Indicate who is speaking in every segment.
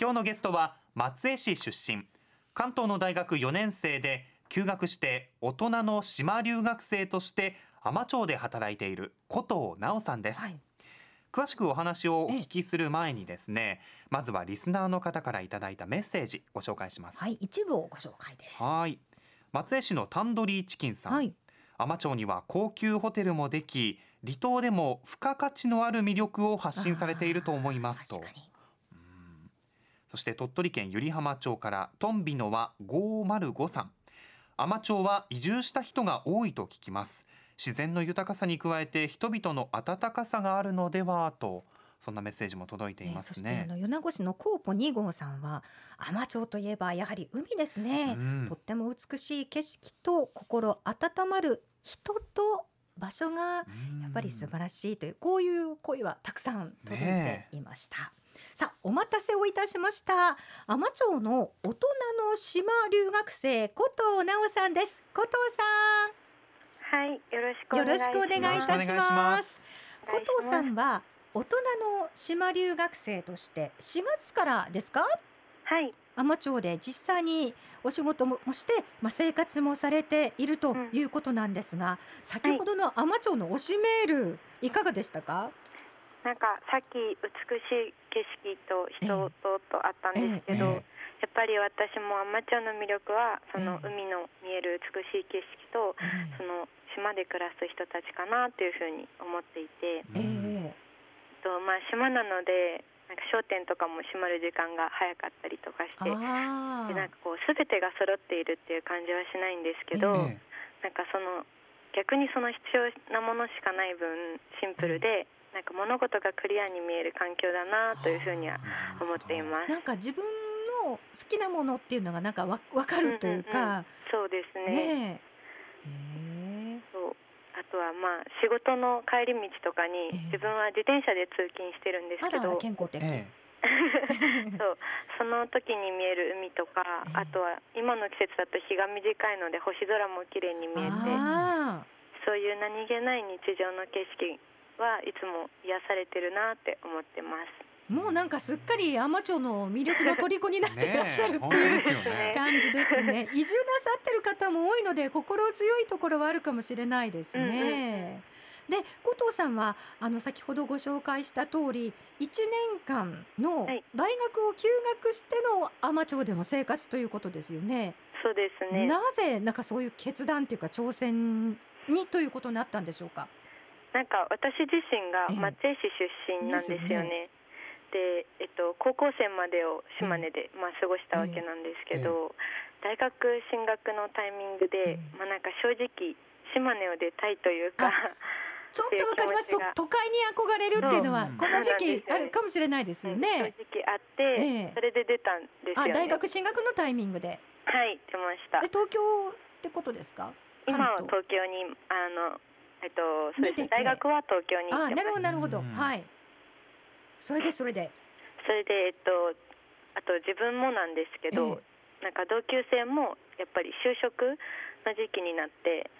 Speaker 1: 今日のゲストは松江市出身。関東の大学4年生で休学して大人の島留学生として海士町で働いている古藤直さんです、
Speaker 2: はい。
Speaker 1: 詳しくお話をお聞きする前にですねまずはリスナーの方からいただいたメッセージご紹介します。
Speaker 2: はい、一部をご紹介です。
Speaker 1: はい。松江市のタンドリーチキンさん、
Speaker 2: はい、
Speaker 1: 海士町には高級ホテルもでき離島でも付加価値のある魅力を発信されていると思いますと。
Speaker 2: 確かに
Speaker 1: そして鳥取県湯梨浜町からトンビのは505さん海士町は移住した人が多いと聞きます。自然の豊かさに加えて人々の温かさがあるのではとそんなメッセージも届いています
Speaker 2: そして
Speaker 1: ね
Speaker 2: あの米子市のコーポ2号さんは海士町といえばやはり海ですね、
Speaker 1: うん。
Speaker 2: とっても美しい景色と心温まる人と場所がやっぱり素晴らしいというこういう声はたくさん届いていました。さあお待たせをいたしました。海士町の大人の島留学生古藤直さんです。古藤さ
Speaker 3: はい、よろしくお願い
Speaker 2: いいたし
Speaker 1: ま
Speaker 2: ます。す古藤さんは大人の島留学生として4月からですか？
Speaker 3: はい、
Speaker 2: 海士町で実際にお仕事もして、まあ、生活もされているということなんですが、先ほどの海士町の推しメールいかがでしたか、
Speaker 3: なんかさっき美しい景色と人ととあったんですけど、やっぱり私も海士町の魅力はその
Speaker 2: ええ
Speaker 3: 海の見える美しい景色とその島で暮らす人たちかなというふうに思っていて、
Speaker 2: え
Speaker 1: うん
Speaker 2: え。
Speaker 3: とまあ島なのでなんか商店とかも閉まる時間が早かったりとかして。
Speaker 2: あ
Speaker 3: でなんかこう全てが揃っているっていう感じはしないんですけど、
Speaker 1: ええ。
Speaker 3: なんかその逆にその必要なものしかない分シンプルで、なんか物事がクリアに見える環境だなというふうには思っています。
Speaker 2: なんか自分の好きなものっていうのがなんかわわかるというか、
Speaker 3: そうですね。
Speaker 2: ねえ。へえ。
Speaker 3: そう。あとはまあ仕事の帰り道とかに
Speaker 2: ええ。
Speaker 3: 自分は自転車で通勤してるんです
Speaker 2: あらあら
Speaker 3: けど、
Speaker 2: 健康的、
Speaker 1: え
Speaker 3: そう。その時に見える海とか、
Speaker 2: ええ。
Speaker 3: あとは今の季節だと日が短いので星空も綺麗に見えて。
Speaker 2: あ
Speaker 3: そういう何気ない日常の景色はいつも癒されてるなって思ってます。
Speaker 2: ーもうなんかすっかり海士町の魅力の虜になっていらっしゃるっていう
Speaker 1: ね
Speaker 2: 感じですね。移住なさってる方も多いので心強いところはあるかもしれないです
Speaker 3: うんうん
Speaker 2: ね。で後藤さんはあの先ほどご紹介した通り1年間の
Speaker 3: はい
Speaker 2: 大学を休学しての海士町での生活ということですよね。
Speaker 3: そうですね。
Speaker 2: なぜなんかそういう決断というか挑戦にということになったんでしょうか？
Speaker 3: なんか私自身が
Speaker 2: ええ
Speaker 3: 松江市出身なんですよね。で、えっと高校生までを島根で、まあ過ごしたわけなんですけど、大学進学のタイミングで、
Speaker 2: ええ
Speaker 3: まあなんか正直島根を出たいというか、
Speaker 2: ちょっとわかります 都会に憧れるっていうのは
Speaker 1: うん
Speaker 2: この時期あるかもしれないですよ
Speaker 3: うん
Speaker 2: ね。
Speaker 3: 正直あって、
Speaker 2: ええ
Speaker 3: それで出たんですよね。
Speaker 2: あ大学進学のタイミングで。
Speaker 3: はい出ました
Speaker 2: で。東京ってことですか？
Speaker 3: 今は
Speaker 2: 関
Speaker 3: 東京にあのえっとそうです大学は東京に行
Speaker 2: あ
Speaker 3: ってます。
Speaker 2: なるほどなるほど。
Speaker 1: うん。
Speaker 2: はい。それでそれで。
Speaker 3: それでえっとあと自分もなんですけど、なんか同級生もやっぱり就職の時期になって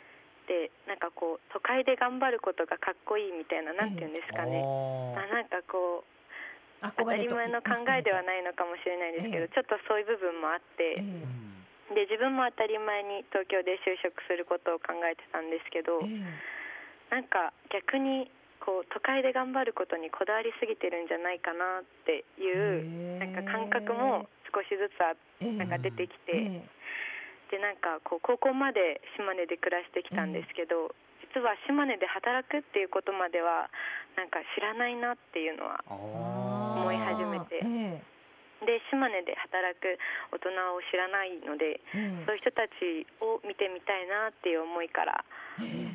Speaker 3: でなんかこう都会で頑張ることがかっこいいみたいななんていうんですかね、まあ、なんかこう当たり前の考えではないのかもしれないですけど、
Speaker 2: ええ。
Speaker 3: ちょっとそういう部分もあって、で自分も当たり前に東京で就職することを考えてたんですけど、
Speaker 2: ええ
Speaker 3: なんか逆にこう都会で頑張ることにこだわりすぎてるんじゃないかなっていう、
Speaker 2: え
Speaker 3: なんか感覚も少しずつあ
Speaker 2: ええ。
Speaker 3: なんか出てきて、
Speaker 2: え
Speaker 3: でなんかこう高校まで島根で暮らしてきたんですけど、実は島根で働くっていうことまではなんか知らないなっていうのは思い始めて。
Speaker 2: え。
Speaker 3: で島根で働く大人を知らないので
Speaker 2: ええ。
Speaker 3: そういう人たちを見てみたいなっていう思いから
Speaker 2: ええ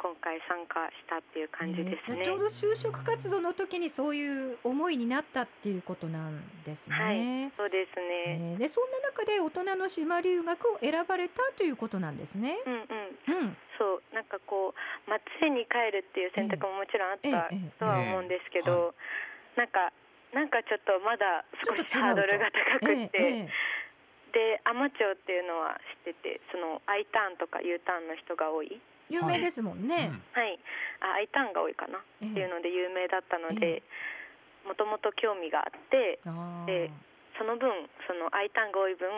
Speaker 3: 今回参加したっていう感じですね。
Speaker 2: ええちょうど就職活動の時にそういう思いになったっていうことなんですね。
Speaker 3: はい、そうですね。
Speaker 2: ええでそんな中で大人の島留学を選ばれたということなんですね。
Speaker 3: うんうん。
Speaker 2: うん。
Speaker 3: そうなんかこう松江に帰るっていう選択ももちろんあったとは思うんですけ
Speaker 1: え
Speaker 3: ど、なんかなんかちょっとまだ少しハードルが高くって、
Speaker 2: えええ
Speaker 3: で海士町っていうのは知っててその I ターンとか U ターンの人が多い
Speaker 2: え有名ですもんね。
Speaker 3: はい。あ I ターンが多いかな。っ
Speaker 2: え。え
Speaker 3: ていうので有名だったの
Speaker 2: え
Speaker 3: でもともと興味があってでその分その I 単語多い分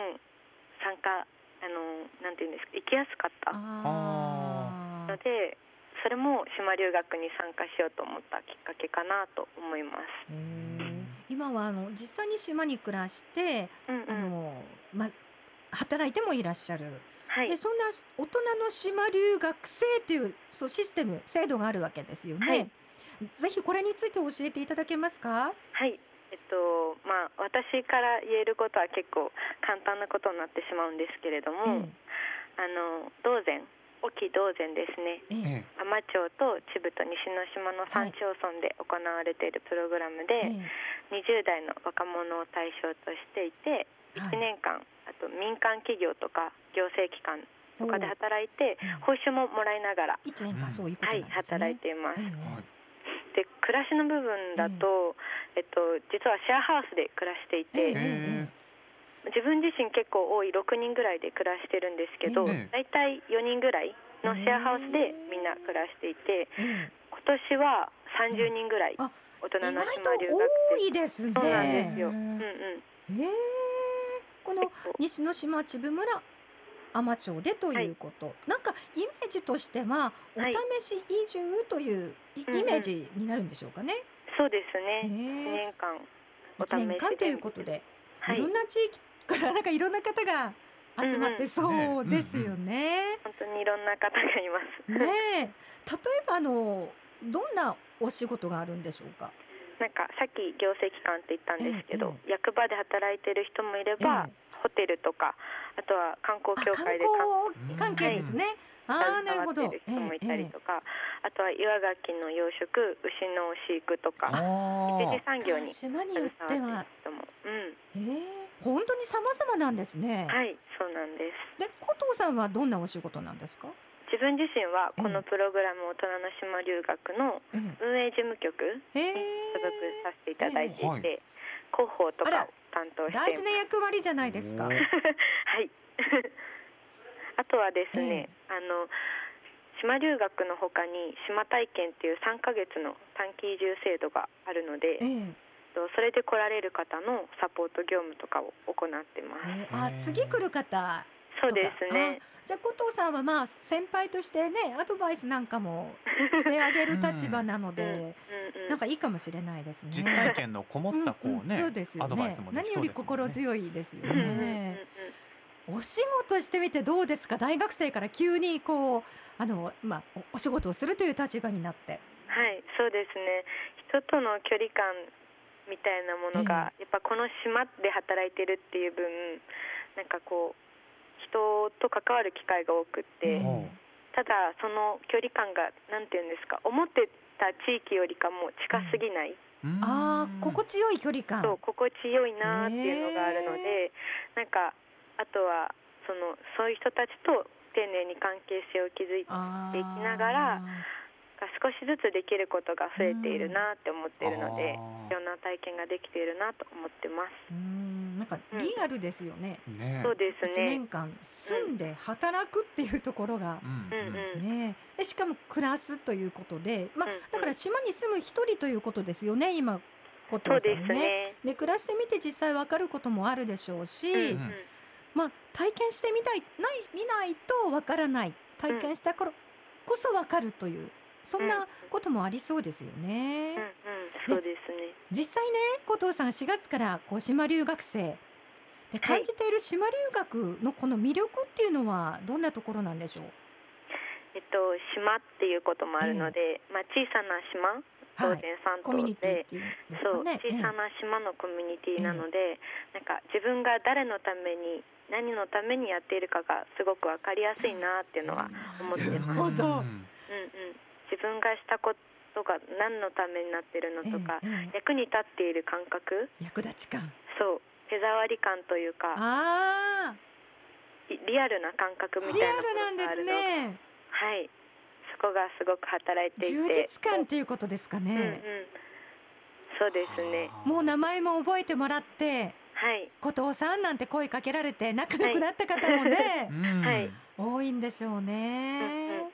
Speaker 3: 参加あのなんていうんですか行きやすかった
Speaker 2: あ
Speaker 3: のでそれも島留学に参加しようと思ったきっかけかなと思います。
Speaker 2: 今はあの実際に島に暮らして、
Speaker 3: うんうん。
Speaker 2: あのま働いてもいらっしゃる。
Speaker 3: はい。
Speaker 2: でそんな大人の島留学生というそうシステム制度があるわけですよね。
Speaker 3: はい。
Speaker 2: ぜひこれについて教えていただけますか？
Speaker 3: はい。えっとまあ私から言えることは結構簡単なことになってしまうんですけれども、
Speaker 2: え
Speaker 3: あの道前沖道前ですね。
Speaker 2: ええ。え
Speaker 1: え。
Speaker 3: 海士町と千部と西之島の3町村で行われているプログラムで、
Speaker 2: え
Speaker 3: 20代の若者を対象としていて
Speaker 2: えはい。
Speaker 3: 1年間、あと民間企業とか行政機関とかで働いて
Speaker 2: ええ
Speaker 3: 報酬ももらいながら、
Speaker 2: 一年間そういうこと
Speaker 3: はい。働いています。で暮らしの部分だと、えっと、実はシェアハウスで暮らしていて、
Speaker 2: ええ
Speaker 3: 自分自身結構多い6人ぐらいで暮らしてるんですけど、
Speaker 1: ええ
Speaker 3: だいたい4人ぐらいのシェアハウスでみんな暮らしていて
Speaker 2: え
Speaker 3: 今年は30人ぐらい
Speaker 2: あ
Speaker 3: 大人の島留学
Speaker 2: 多
Speaker 3: 生
Speaker 2: いですね。
Speaker 3: そうなんですよ。
Speaker 2: え
Speaker 3: うんうん。
Speaker 2: え。この西之島千部村海士町でとい。うこと、なんかイメージとしてはお
Speaker 3: はい。
Speaker 2: 試し移住というイメージになるんでしょうかね。
Speaker 3: そうです
Speaker 2: え
Speaker 3: ね。1
Speaker 2: え。
Speaker 3: 年間お試し
Speaker 2: 一年間と
Speaker 3: で
Speaker 2: いうことで、
Speaker 3: はい。
Speaker 2: いろんな地域から なんかいろんな方が集まってそうですよね。
Speaker 3: 本当にいろんな方がいます。
Speaker 2: ねえ、例えばあのどんなお仕事があるんでしょうか？
Speaker 3: なんかさっき行政機関って言ったんですけど、
Speaker 2: え
Speaker 3: 役場で働いてる人もいれば、ホテルとかあとは観光協会で
Speaker 2: 光関係ですね。ああなるほど。
Speaker 3: 人もいたりとか、あとは岩牡蠣の養殖牛の飼育とか
Speaker 1: あ
Speaker 3: 一次
Speaker 1: ー
Speaker 3: 産業に
Speaker 2: 島に
Speaker 3: 携
Speaker 2: よっては
Speaker 3: うん、
Speaker 2: ええ本当に様々なんですね。
Speaker 3: はいそうなんです。
Speaker 2: で、古藤さんはどんなお仕事なんですか？
Speaker 3: 自分自身はこ
Speaker 2: ええ。
Speaker 3: のプログラム大人の島留学の
Speaker 2: え
Speaker 3: 運営事務局
Speaker 2: ええ
Speaker 3: に所属させていただいていて、
Speaker 1: ええ。はい。
Speaker 3: 広報とかを担当して
Speaker 2: 大事な役割じゃないですか。
Speaker 3: はい。あとはです
Speaker 2: ええ
Speaker 3: ね、あの島留学の他に島体験っていう3ヶ月の短期移住制度があるので、
Speaker 2: ええ
Speaker 3: とそれで来られる方のサポート業務とかを行ってます。
Speaker 2: ええあ次来る方
Speaker 3: そうですね。
Speaker 2: じゃあ古藤さんはまあ先輩としてねアドバイスなんかもしてあげる立場なので、なんかいいかもしれないですね。
Speaker 1: 実体験のこもったこ
Speaker 2: うんう
Speaker 1: うんね、
Speaker 2: そうですよ
Speaker 1: アドバイスもで
Speaker 2: 何より
Speaker 1: きそうですもんね
Speaker 2: 心強いですよね。お仕事してみてどうですか？大学生から急にこうあのまあおお仕事をするという立場になって。
Speaker 3: はい、そうですね。人との距離感みたいなものが、やっぱこの島で働いてるっていう分、なんかこう人と関わる機会が多くって、
Speaker 1: う
Speaker 3: ただその距離感がなんていうんですか、思ってた地域よりかも近すぎない、
Speaker 1: うん。
Speaker 2: ああ心地よい距離感。
Speaker 3: そう心地よいなっていうのがあるので、なんかあとはそのそういう人たちと丁寧に関係性を築いて
Speaker 2: あー
Speaker 3: できながら少しずつできることが増えているなって思っているので、いろんな体験ができているなと思ってます。
Speaker 2: うんなん。かリアルですよね。
Speaker 1: ね。
Speaker 3: そうです
Speaker 2: 一
Speaker 3: ね
Speaker 2: 年。間住んで働くっていうところが。
Speaker 1: う。ん
Speaker 3: うん。うん
Speaker 2: ね、でしかも暮らすということで、まあだから島に住む一人ということですよね今古
Speaker 3: そうで
Speaker 2: 藤さんね。
Speaker 3: すね。
Speaker 2: で暮らしてみて実際わかることもあるでしょうし、
Speaker 3: うんうん。
Speaker 2: まあ体験してみたいない見ないとわからない。体験したからこそわかるというそんなこともありそうですよね。
Speaker 3: うんうん、そうですね。
Speaker 2: 実際ね古藤さん4月からこう島留学生で感じている島留学のこの魅力っていうのはどんなところなんでしょう？
Speaker 3: えっと島っていうこともあるので、まあ小さな島、
Speaker 2: はい、
Speaker 3: 当然三
Speaker 2: コミュニ
Speaker 3: 島で。
Speaker 2: ティってい
Speaker 3: そう。小さな島のコミュニティなので、なんか自分が誰のために何のためにやっているかがすごくわかりやすいなっていうのは思って
Speaker 2: なる
Speaker 3: ます。
Speaker 1: うん
Speaker 3: うん、自分がしたことが何のためになってるのとか、
Speaker 2: ええええ。
Speaker 3: 役に立っている感覚？
Speaker 2: 役立ち感。
Speaker 3: そう。手触り感というか
Speaker 2: あ
Speaker 3: リアルな感覚み
Speaker 2: リア
Speaker 3: たいなも
Speaker 2: ルなんです
Speaker 3: のがあるのが
Speaker 2: ね。
Speaker 3: はい。そこがすごく働いていて。
Speaker 2: 充実感っていうことですか
Speaker 3: うんうん。
Speaker 2: ね。
Speaker 3: そうですね。
Speaker 2: もう名前も覚えてもらって、
Speaker 3: はい。
Speaker 2: 後藤さんなんて声かけられて仲良くなった方もね
Speaker 1: う、ん
Speaker 3: はい。
Speaker 2: 多いんでしょう
Speaker 3: うんうんうん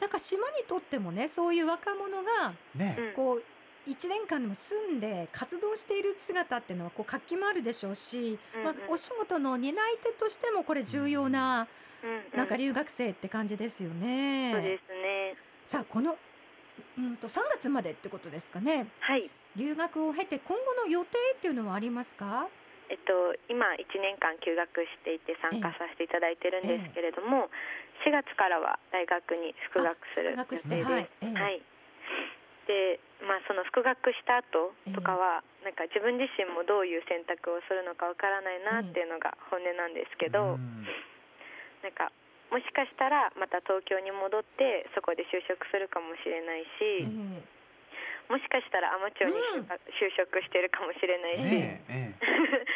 Speaker 2: なんか島にとってもね、そういう若者が
Speaker 1: ね
Speaker 3: うん
Speaker 2: こう1年間でも住んで活動している姿っていうのはこう活気もあるでしょうし、まあ、お仕事の担い手としてもこれ重要ななんか留学生って感じですよ
Speaker 3: そう
Speaker 2: ね。
Speaker 3: ですね
Speaker 2: さあこのうんと3月までってことですかね。
Speaker 3: はい
Speaker 2: 留学を経て今後の予定っていうのはありますか？
Speaker 3: えっと、今1年間休学していて参加させていただいてるんですけれども、4月からは大学に復学する予定です。
Speaker 2: はい
Speaker 3: でまあ、その復学した後とかは、なんか自分自身もどういう選択をするのかわからないなっていうのが本音なんですけど、
Speaker 1: うん。
Speaker 3: なんかもしかしたらまた東京に戻ってそこで就職するかもしれない
Speaker 2: え
Speaker 3: し、
Speaker 2: え
Speaker 3: もしかしたらアマチュアに就職してるかもしれないし、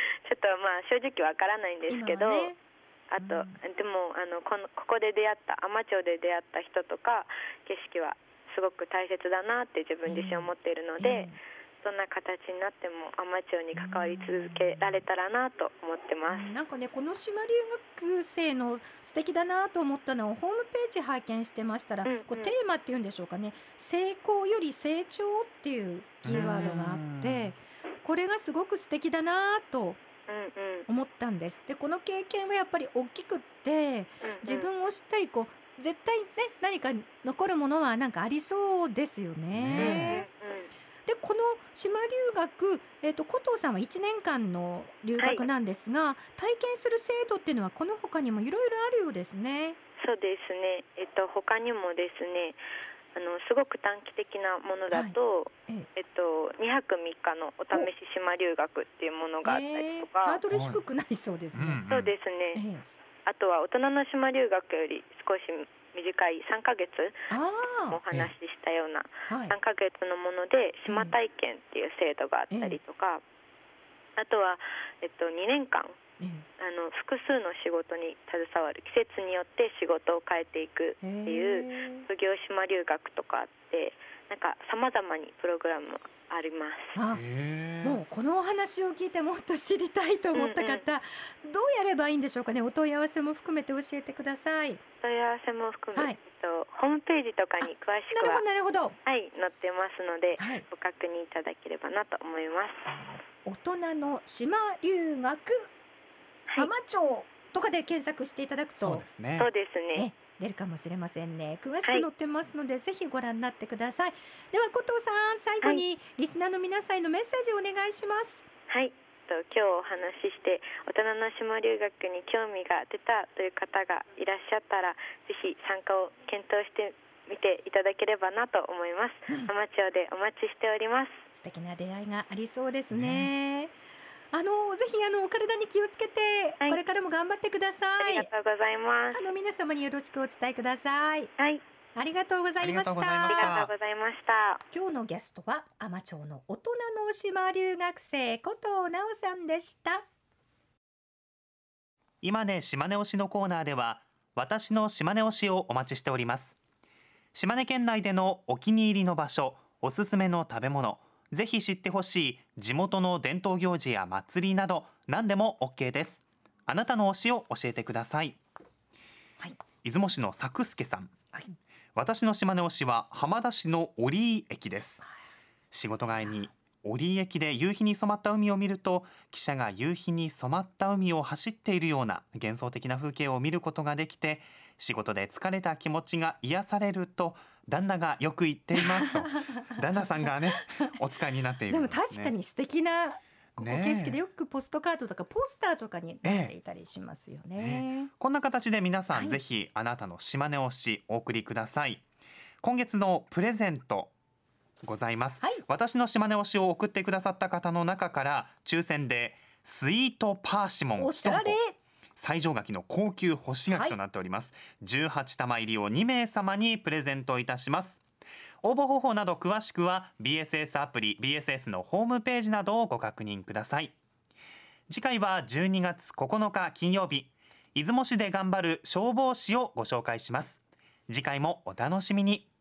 Speaker 3: とまあ正直わからないんですけど、
Speaker 2: ね。
Speaker 3: あと、でもあのこのここで出会った海士町で出会った人とか景色はすごく大切だなって自分自身思っているので、
Speaker 2: ええ
Speaker 3: どんな形になっても海士町に関わり続けられたらなと思ってます。
Speaker 2: なんかねこの島留学生の素敵だなと思ったのをホームページ拝見してましたら、
Speaker 3: うんうん。
Speaker 2: こうテーマっていうんでしょうかね。成功より成長っていうキーワードがあってこれがすごく素敵だなと
Speaker 3: うんうん
Speaker 2: 思ったんですでこの経験はやっぱり大きくって自分を知ったりこう絶対ね何か残るものはなんかありそうですよね。
Speaker 1: ね
Speaker 2: でこの島留学、えー、と古藤さんは1年間の留学なんですが、体験する制度っていうのはこの他にもいろいろあるようですね。
Speaker 3: そうですね。えっと他にもですね、あのすごく短期的なものだと、
Speaker 2: ええ。
Speaker 3: えっと2泊3日のお試し島留学っていうものがあったりと
Speaker 2: えー
Speaker 3: か、
Speaker 2: ハードル低くなりそうですね。
Speaker 1: うん
Speaker 3: そうです
Speaker 2: え
Speaker 3: ね。
Speaker 2: え
Speaker 3: あとは大人の島留学より少し短い3ヶ月お
Speaker 2: あ
Speaker 3: 話ししたような
Speaker 2: あ、はい。
Speaker 3: 3ヶ月のもので島体験っていう制度があったりとか、あとはえっと2年間
Speaker 2: え
Speaker 3: あの複数の仕事に携わる季節によって仕事を変えていく
Speaker 2: え
Speaker 3: っていう卒業島留学とかあってなんかさまざまにプログラムあります。
Speaker 2: もうこのお話を聞いてもっと知りたいと思った方、どうやればいいんでしょうかね？お問い合わせも含めて教えてください。
Speaker 3: 問い合わせも含め、
Speaker 2: はい
Speaker 3: えっと、ホームページとかに詳し
Speaker 2: なるほ
Speaker 3: くは
Speaker 2: どなるほど。
Speaker 3: はい載ってますので
Speaker 2: はい。
Speaker 3: ご確認いただければなと思います。
Speaker 2: 大人の島留学
Speaker 3: はい、
Speaker 2: 浜町とかで検索していただくと
Speaker 1: そうですね。
Speaker 3: そうですね。
Speaker 2: え出るかもしれませんね。詳しく載ってますので、ぜひご覧になってください。では古藤さん最後にリスナーの皆さんへのメッセージをお願いします。
Speaker 3: はい。と今日お話しして大人の島留学に興味が出たという方がいらっしゃったらぜひ参加を検討してみていただければなと思います。
Speaker 2: うん。
Speaker 3: アマチュアでお待ちしております。
Speaker 2: 素敵な出会いがありそうですねあのぜひあのお体に気をつけて、
Speaker 3: はい。
Speaker 2: これからも頑張ってください。
Speaker 3: ありがとうございます。
Speaker 2: あ。の皆様によろしくお伝えください。
Speaker 3: はい、
Speaker 2: ありがとうございまし
Speaker 1: ありがとうございま
Speaker 3: ありがとうございました。
Speaker 2: 今日のゲストは海士町の大人の島留学生古藤直さんでした。
Speaker 1: 今ね島根推しのコーナーでは私の島根推しをお待ちしております。島根県内でのお気に入りの場所おすすめの食べ物ぜひ知ってほしい地元の伝統行事や祭りなど何でも OK です。あなたの推しを教えてください、
Speaker 2: はい。
Speaker 1: 出雲市の作助さん。
Speaker 2: はい。
Speaker 1: 私の島根推しは浜田市の折居駅です。仕事帰りに折居駅で夕日に染まった海を見ると記者が夕日に染まった海を走っているような幻想的な風景を見ることができて仕事で疲れた気持ちが癒されると旦那がよく言っていますと。旦那さんがねお使いになっている。
Speaker 2: でも
Speaker 1: んすね
Speaker 2: 確かに素敵なここ
Speaker 1: ねえ
Speaker 2: 景色でよくポストカードとかポスターとかになっていたりしますよね。
Speaker 1: こんな形で皆さん、
Speaker 2: はい。
Speaker 1: ぜひあなたの島根推しお送りください。今月のプレゼントございます、
Speaker 2: はい。
Speaker 1: 私の島根推しを送ってくださった方の中から抽選でスイートパーシモン1
Speaker 2: おしゃれ
Speaker 1: 箱最上柿の高級干し柿となっております、18玉入りを2名様にプレゼントいたします。応募方法など詳しくは BSS アプリ BSS のホームページなどをご確認ください。次回は12月9日金曜日出雲市で頑張る消防士をご紹介します。次回もお楽しみに。